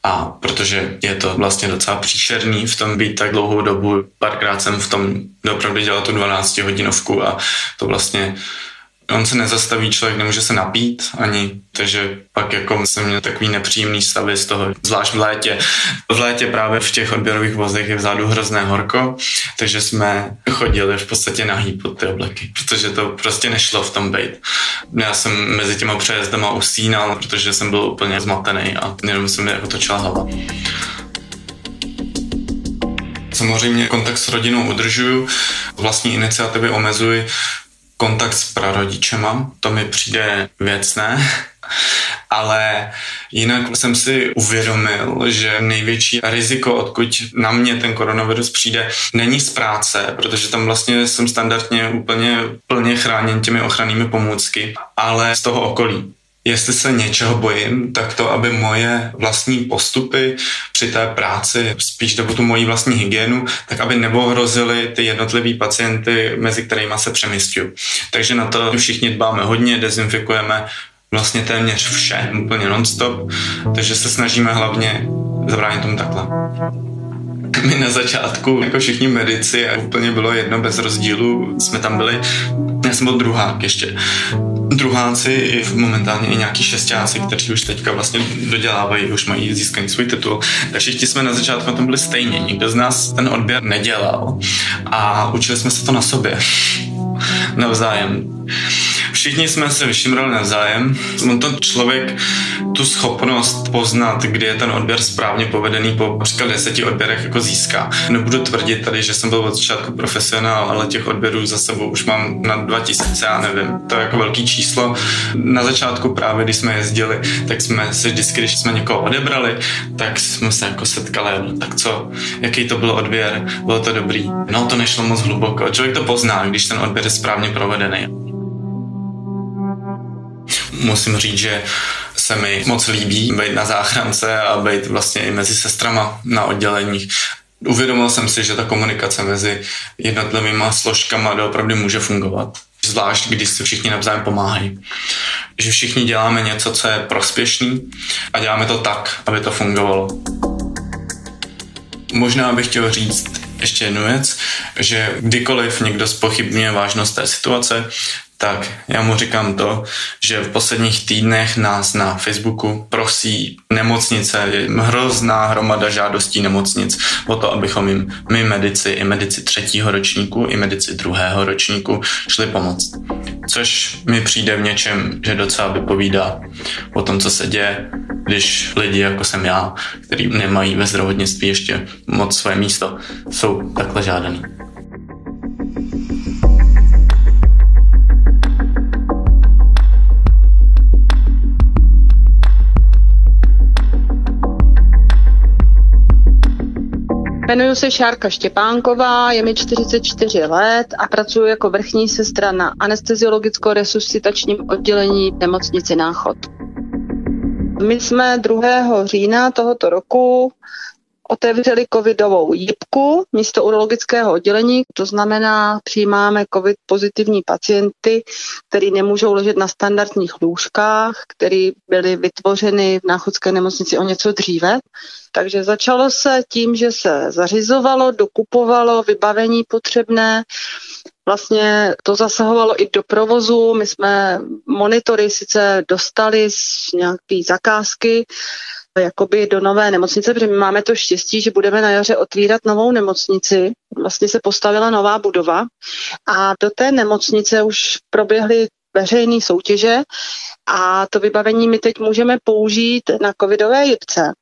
A protože je to vlastně docela příšerný v tom být tak dlouhou dobu, párkrát jsem v tom opravdu dělal tu 12 hodinovku a to vlastně on se nezastaví, člověk nemůže se napít ani, takže pak jako jsem měl takový nepříjemný stavy z toho, zvlášť v létě. V létě právě v těch odběrových vozech je vzadu hrozné horko, takže jsme chodili v podstatě nahý pod ty obleky, protože to prostě nešlo v tom být. Já jsem mezi těma přejezdama usínal, protože jsem byl úplně zmatený a jenom jsem mi jako točila hlava. Samozřejmě kontakt s rodinou udržuju, vlastní iniciativy omezuji, kontakt s prarodičema, to mi přijde věcné, ale jinak jsem si uvědomil, že největší riziko, odkud na mě ten koronavirus přijde, není z práce, protože tam vlastně jsem standardně úplně plně chráněn těmi ochrannými pomůcky, ale z toho okolí jestli se něčeho bojím, tak to, aby moje vlastní postupy při té práci, spíš nebo tu moji vlastní hygienu, tak aby neohrozily ty jednotlivý pacienty, mezi kterými se přemysťuju. Takže na to všichni dbáme hodně, dezinfikujeme vlastně téměř vše, úplně nonstop, takže se snažíme hlavně zabránit tomu takhle. My na začátku, jako všichni medici, a úplně bylo jedno bez rozdílu, jsme tam byli, já jsem byl druhák ještě, druháci i momentálně i nějaký šestáci, kteří už teďka vlastně dodělávají, už mají získaný svůj titul, tak všichni jsme na začátku tom byli stejně. Nikdo z nás ten odběr nedělal. A učili jsme se to na sobě. Navzájem. Všichni jsme se vyšimrali navzájem. On ten člověk tu schopnost poznat, kdy je ten odběr správně povedený po říkal deseti odběrech jako získá. Nebudu tvrdit tady, že jsem byl od začátku profesionál, ale těch odběrů za sebou už mám na 2000, já nevím. To je jako velký číslo. Na začátku právě, když jsme jezdili, tak jsme se vždycky, když jsme někoho odebrali, tak jsme se jako setkali, tak co, jaký to byl odběr, bylo to dobrý. No to nešlo moc hluboko. Člověk to pozná, když ten odběr je správně provedený musím říct, že se mi moc líbí být na záchrance a být vlastně i mezi sestrama na odděleních. Uvědomil jsem si, že ta komunikace mezi jednotlivými složkama doopravdy může fungovat. Zvlášť, když si všichni navzájem pomáhají. Že všichni děláme něco, co je prospěšný a děláme to tak, aby to fungovalo. Možná bych chtěl říct ještě jednu věc, že kdykoliv někdo spochybňuje vážnost té situace, tak já mu říkám to, že v posledních týdnech nás na Facebooku prosí nemocnice, hrozná hromada žádostí nemocnic o to, abychom jim my medici, i medici třetího ročníku, i medici druhého ročníku šli pomoct. Což mi přijde v něčem, že docela vypovídá o tom, co se děje, když lidi jako jsem já, který nemají ve zdravotnictví ještě moc své místo, jsou takhle žádaný. Jmenuji se Šárka Štěpánková, je mi 44 let a pracuji jako vrchní sestra na anesteziologicko-resuscitačním oddělení nemocnici Náchod. My jsme 2. října tohoto roku otevřeli covidovou jipku místo urologického oddělení, to znamená, přijímáme covid pozitivní pacienty, který nemůžou ležet na standardních lůžkách, které byly vytvořeny v náchodské nemocnici o něco dříve. Takže začalo se tím, že se zařizovalo, dokupovalo vybavení potřebné, Vlastně to zasahovalo i do provozu. My jsme monitory sice dostali z nějaké zakázky, jakoby do nové nemocnice, protože my máme to štěstí, že budeme na jaře otvírat novou nemocnici. Vlastně se postavila nová budova a do té nemocnice už proběhly veřejné soutěže a to vybavení my teď můžeme použít na covidové jipce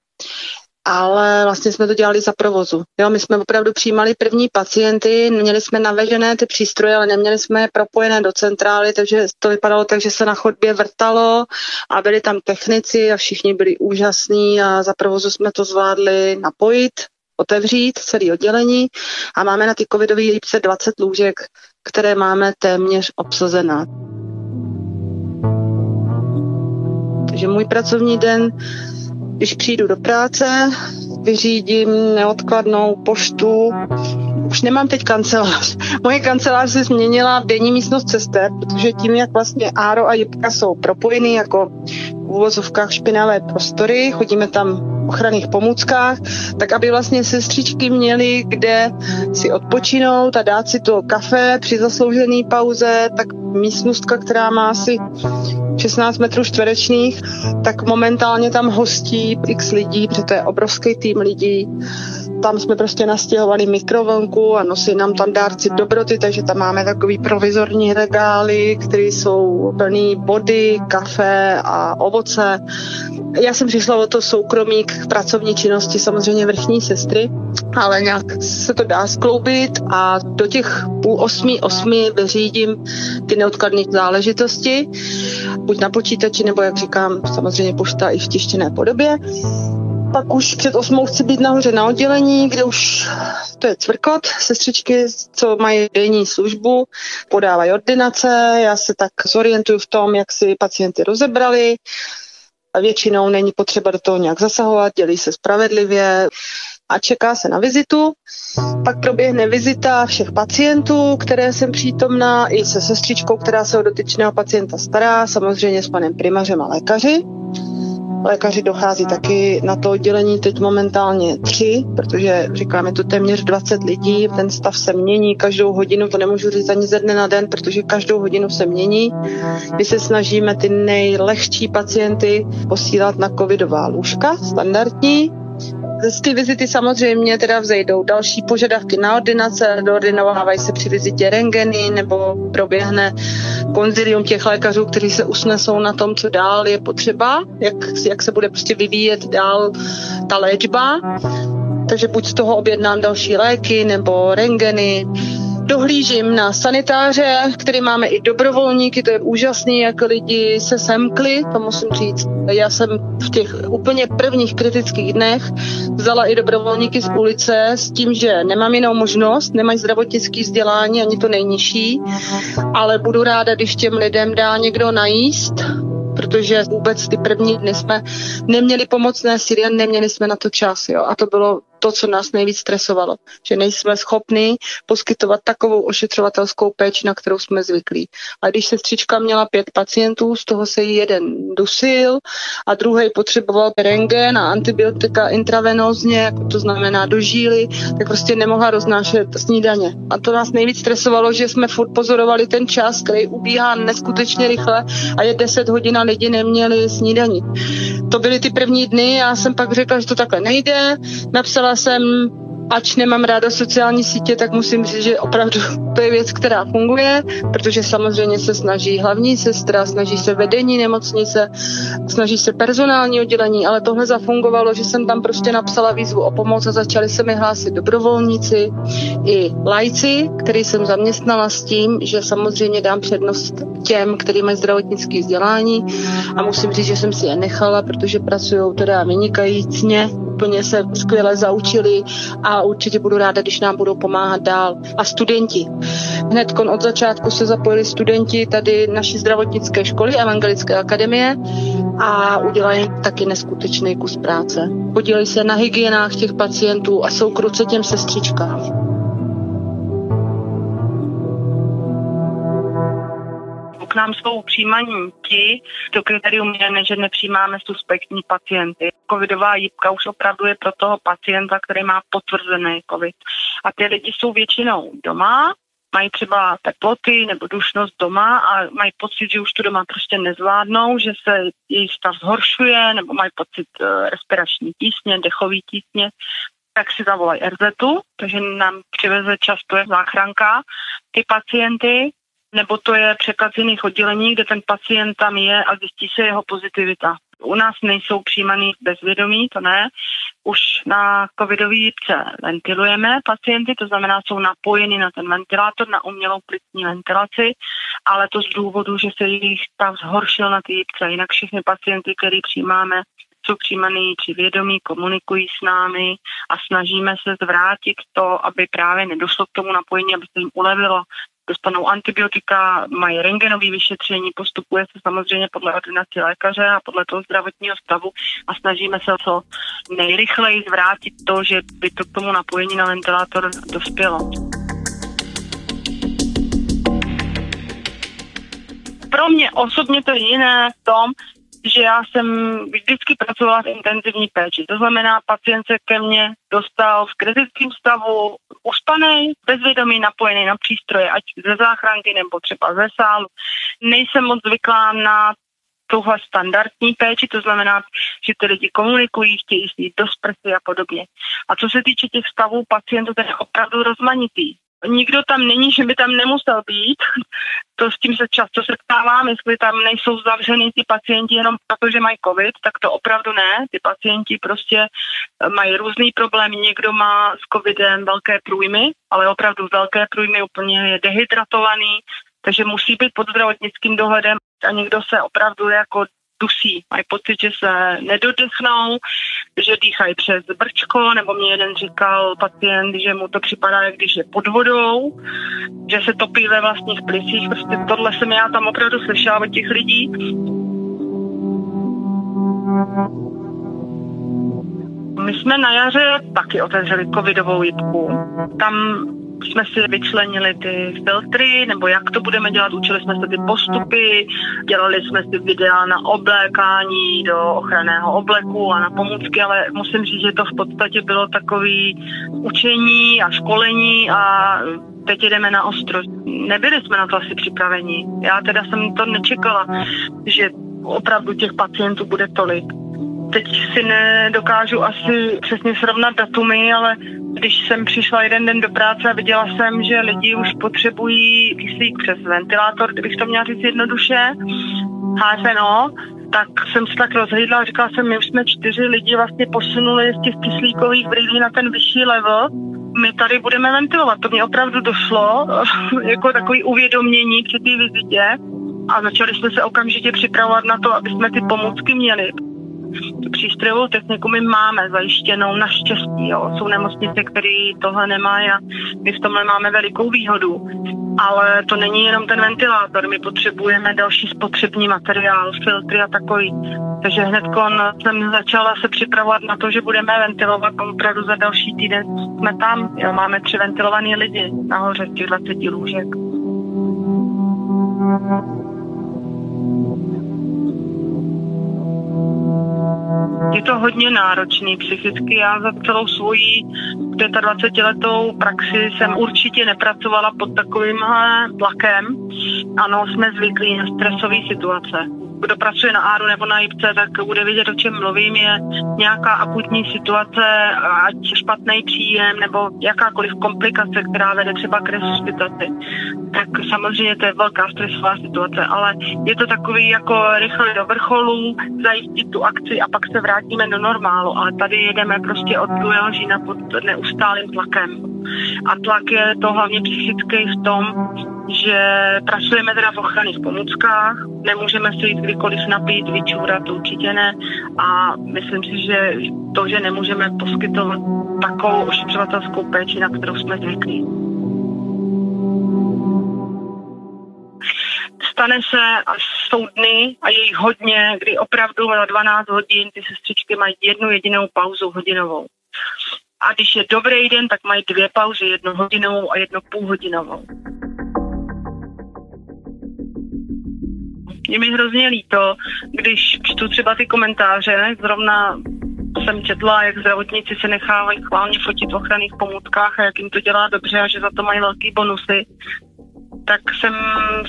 ale vlastně jsme to dělali za provozu. Jo, my jsme opravdu přijímali první pacienty, měli jsme navežené ty přístroje, ale neměli jsme je propojené do centrály, takže to vypadalo tak, že se na chodbě vrtalo a byli tam technici a všichni byli úžasní a za provozu jsme to zvládli napojit, otevřít celé oddělení a máme na ty covidové lípce 20 lůžek, které máme téměř obsazená. Takže můj pracovní den když přijdu do práce, vyřídím neodkladnou poštu. Už nemám teď kancelář. Moje kancelář se změnila v denní místnost cester, protože tím, jak vlastně Áro a Jipka jsou propojeny jako v úvozovkách špinavé prostory, chodíme tam v ochranných pomůckách, tak aby vlastně sestřičky měly kde si odpočinout a dát si to kafe při zasloužené pauze, tak místnostka, která má asi 16 metrů čtverečných, tak momentálně tam hostí x lidí, protože to je obrovský tým lidí. Tam jsme prostě nastěhovali mikrovlnku a nosí nám tam dárci dobroty, takže tam máme takový provizorní regály, které jsou plný body, kafe a ovoce. Já jsem přišla o to soukromí k pracovní činnosti samozřejmě vrchní sestry, ale nějak se to dá skloubit a do těch půl osmi, osmi vyřídím ty neodkladné záležitosti, buď na počítači, nebo jak říkám, samozřejmě pošta i v tištěné podobě. Pak už před osmou chci být nahoře na oddělení, kde už to je cvrkot, sestřičky, co mají denní službu, podávají ordinace, já se tak zorientuju v tom, jak si pacienty rozebrali, a většinou není potřeba do toho nějak zasahovat, dělí se spravedlivě a čeká se na vizitu. Pak proběhne vizita všech pacientů, které jsem přítomná, i se sestřičkou, která se o dotyčného pacienta stará, samozřejmě s panem primařem a lékaři. Lékaři dochází taky na to oddělení teď momentálně tři, protože říkám, je to téměř 20 lidí, ten stav se mění každou hodinu, to nemůžu říct ani ze dne na den, protože každou hodinu se mění. My se snažíme ty nejlehčí pacienty posílat na covidová lůžka, standardní, z ty vizity samozřejmě teda vzejdou další požadavky na ordinace, doordinovávají se při vizitě rengeny nebo proběhne konzilium těch lékařů, kteří se usnesou na tom, co dál je potřeba, jak, jak se bude prostě vyvíjet dál ta léčba. Takže buď z toho objednám další léky nebo rengeny, Dohlížím na sanitáře, který máme i dobrovolníky, to je úžasný, jak lidi se semkli, to musím říct. Já jsem v těch úplně prvních kritických dnech vzala i dobrovolníky z ulice s tím, že nemám jinou možnost, nemají zdravotnické vzdělání, ani to nejnižší, ale budu ráda, když těm lidem dá někdo najíst, protože vůbec ty první dny jsme neměli pomocné síly a neměli jsme na to čas. Jo? A to bylo to, co nás nejvíc stresovalo, že nejsme schopni poskytovat takovou ošetřovatelskou péči, na kterou jsme zvyklí. A když sestřička měla pět pacientů, z toho se jí jeden dusil a druhý potřeboval rengen a antibiotika intravenózně, jako to znamená do žíly, tak prostě nemohla roznášet snídaně. A to nás nejvíc stresovalo, že jsme furt pozorovali ten čas, který ubíhá neskutečně rychle a je 10 hodin a lidi neměli snídaní. To byly ty první dny, já jsem pak řekla, že to takhle nejde, napsala jsem, ač nemám ráda sociální sítě, tak musím říct, že opravdu to je věc, která funguje, protože samozřejmě se snaží hlavní sestra, snaží se vedení nemocnice, snaží se personální oddělení, ale tohle zafungovalo, že jsem tam prostě napsala výzvu o pomoc a začali se mi hlásit dobrovolníci i lajci, který jsem zaměstnala s tím, že samozřejmě dám přednost těm, který mají zdravotnické vzdělání. A musím říct, že jsem si je nechala, protože pracují teda vynikajícně úplně se skvěle zaučili a určitě budu ráda, když nám budou pomáhat dál. A studenti. Hned od začátku se zapojili studenti tady naší zdravotnické školy Evangelické akademie a udělají taky neskutečný kus práce. Podílejí se na hygienách těch pacientů a jsou kruce těm sestřičkám. Nám jsou přijímaní ti, to kritérium je, že nepřijímáme suspektní pacienty. Covidová jípka už opravdu je pro toho pacienta, který má potvrzený covid. A ty lidi jsou většinou doma, mají třeba teploty nebo dušnost doma a mají pocit, že už to doma prostě nezvládnou, že se jejich stav zhoršuje nebo mají pocit uh, respirační tísně, dechový tísně, tak si zavolají RZ, takže nám přiveze často je záchranka ty pacienty nebo to je překlad z jiných oddělení, kde ten pacient tam je a zjistí se jeho pozitivita. U nás nejsou přijímaný bezvědomí, to ne. Už na covidový jípce ventilujeme pacienty, to znamená, jsou napojeni na ten ventilátor, na umělou plicní ventilaci, ale to z důvodu, že se jejich stav zhoršil na ty jípce. Jinak všechny pacienty, který přijímáme, jsou přijímaný při vědomí, komunikují s námi a snažíme se zvrátit to, aby právě nedošlo k tomu napojení, aby se jim ulevilo, dostanou antibiotika, mají rengenové vyšetření, postupuje se samozřejmě podle ordinace lékaře a podle toho zdravotního stavu a snažíme se co nejrychleji zvrátit to, že by to k tomu napojení na ventilátor dospělo. Pro mě osobně to je jiné v tom, že já jsem vždycky pracovala v intenzivní péči. To znamená, pacient se ke mně dostal v kritickém stavu, uspaný, bezvědomý, napojený na přístroje, ať ze záchranky nebo třeba ze sálu. Nejsem moc zvyklá na tuhle standardní péči, to znamená, že ty lidi komunikují, chtějí jít do sprsy a podobně. A co se týče těch stavů pacientů, to je opravdu rozmanitý nikdo tam není, že by tam nemusel být. To s tím se často setkávám, jestli tam nejsou zavřený ty pacienti jenom proto, že mají covid, tak to opravdu ne. Ty pacienti prostě eh, mají různý problém. Někdo má s covidem velké průjmy, ale opravdu velké průjmy úplně je dehydratovaný, takže musí být pod zdravotnickým dohledem a někdo se opravdu jako dusí. Mají pocit, že se nedodechnou, že dýchají přes brčko, nebo mě jeden říkal pacient, že mu to připadá, jak když je pod vodou, že se topí ve vlastních plicích. Prostě tohle jsem já tam opravdu slyšela od těch lidí. My jsme na jaře taky otevřeli covidovou jitku. Tam jsme si vyčlenili ty filtry, nebo jak to budeme dělat, učili jsme se ty postupy, dělali jsme si videa na oblékání do ochranného obleku a na pomůcky, ale musím říct, že to v podstatě bylo takový učení a školení a teď jdeme na ostro. Nebyli jsme na to asi připraveni. Já teda jsem to nečekala, že opravdu těch pacientů bude tolik. Teď si nedokážu asi přesně srovnat datumy, ale když jsem přišla jeden den do práce a viděla jsem, že lidi už potřebují kyslík přes ventilátor, kdybych to měla říct jednoduše, HFNO, tak jsem se tak rozhlídla a říkala jsem, my už jsme čtyři lidi vlastně posunuli z těch kyslíkových brýlí na ten vyšší level, my tady budeme ventilovat. To mi opravdu došlo jako takový uvědomění při té vizitě. A začali jsme se okamžitě připravovat na to, aby jsme ty pomůcky měli přístrojovou techniku my máme zajištěnou naštěstí. Jo. Jsou nemocnice, které tohle nemají a my v tomhle máme velikou výhodu. Ale to není jenom ten ventilátor, my potřebujeme další spotřební materiál, filtry a takový. Takže hned jsem začala se připravovat na to, že budeme ventilovat opravdu za další týden. Jsme tam, jo, máme tři ventilované lidi nahoře těch 20 lůžek. Je to hodně náročný psychicky. Já za celou svoji 25-letou praxi jsem určitě nepracovala pod takovýmhle tlakem. Ano, jsme zvyklí na stresové situace kdo pracuje na áru nebo na JIPce, tak bude vědět, o čem mluvím. Je nějaká akutní situace, ať špatný příjem nebo jakákoliv komplikace, která vede třeba k resuscitaci. Tak samozřejmě to je velká stresová situace, ale je to takový jako rychle do vrcholu, zajistit tu akci a pak se vrátíme do normálu. Ale tady jedeme prostě od 2. října pod neustálým tlakem. A tlak je to hlavně psychický v tom, že pracujeme teda v ochranných pomůckách, nemůžeme se jít kdykoliv napít, vyčůrat, určitě ne. A myslím si, že to, že nemůžeme poskytovat takovou ošetřovatelskou péči, na kterou jsme zvyklí. Stane se, až jsou dny a je jich hodně, kdy opravdu na 12 hodin ty sestřičky mají jednu jedinou pauzu hodinovou. A když je dobrý den, tak mají dvě pauzy, jednu hodinovou a jednu půlhodinovou. Je mi hrozně líto, když čtu třeba ty komentáře, zrovna jsem četla, jak zdravotníci se nechávají chválně fotit v ochranných pomůckách a jak jim to dělá dobře a že za to mají velký bonusy. Tak jsem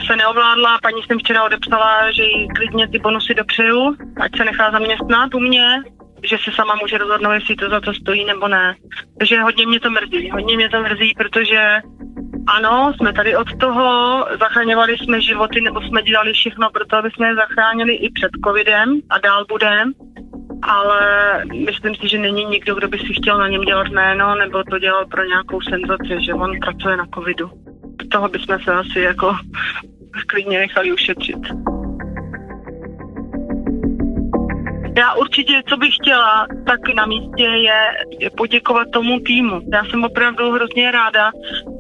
se neovládla, paní jsem včera odepsala, že jí klidně ty bonusy dopřeju, ať se nechá zaměstnat u mě, že se sama může rozhodnout, jestli to za to stojí nebo ne. Takže hodně mě to mrzí. Hodně mě to mrzí, protože ano, jsme tady od toho, zachraňovali jsme životy nebo jsme dělali všechno pro to, aby jsme je zachránili i před covidem a dál budeme. Ale myslím si, že není nikdo, kdo by si chtěl na něm dělat jméno nebo to dělal pro nějakou senzaci, že on pracuje na covidu. Toho bychom se asi jako klidně nechali ušetřit. Já určitě, co bych chtěla, tak na místě je poděkovat tomu týmu. Já jsem opravdu hrozně ráda,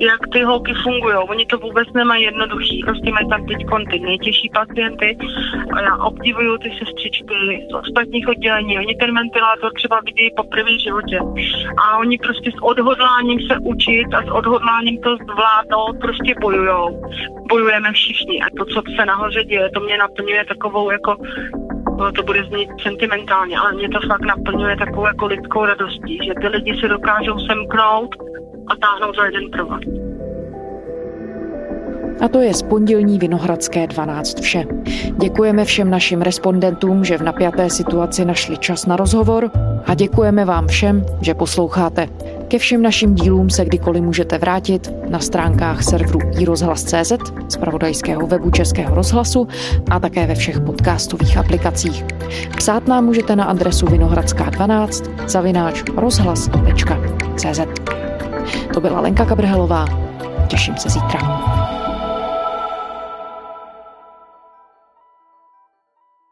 jak ty holky fungují. Oni to vůbec nemají jednoduchý. Prostě mají tam teď ty nejtěžší pacienty a já obdivuju ty sestřičky z ostatních oddělení. Oni ten ventilátor třeba vidí po první životě. A oni prostě s odhodláním se učit a s odhodláním to zvládnout prostě bojujou. Bojujeme všichni a to, co se nahoře děje, to mě naplňuje takovou jako No, to bude znít sentimentálně, ale mě to fakt naplňuje takovou jako lidskou radostí, že ty lidi se dokážou semknout a táhnout za jeden provod. A to je z pondělní Vinohradské 12 vše. Děkujeme všem našim respondentům, že v napjaté situaci našli čas na rozhovor a děkujeme vám všem, že posloucháte. Ke všem našim dílům se kdykoliv můžete vrátit na stránkách serveru iRozhlas.cz, z pravodajského webu Českého rozhlasu a také ve všech podcastových aplikacích. Psát nám můžete na adresu vinohradská12 zavináč rozhlas.cz. To byla Lenka Kabrhelová. Těším se zítra.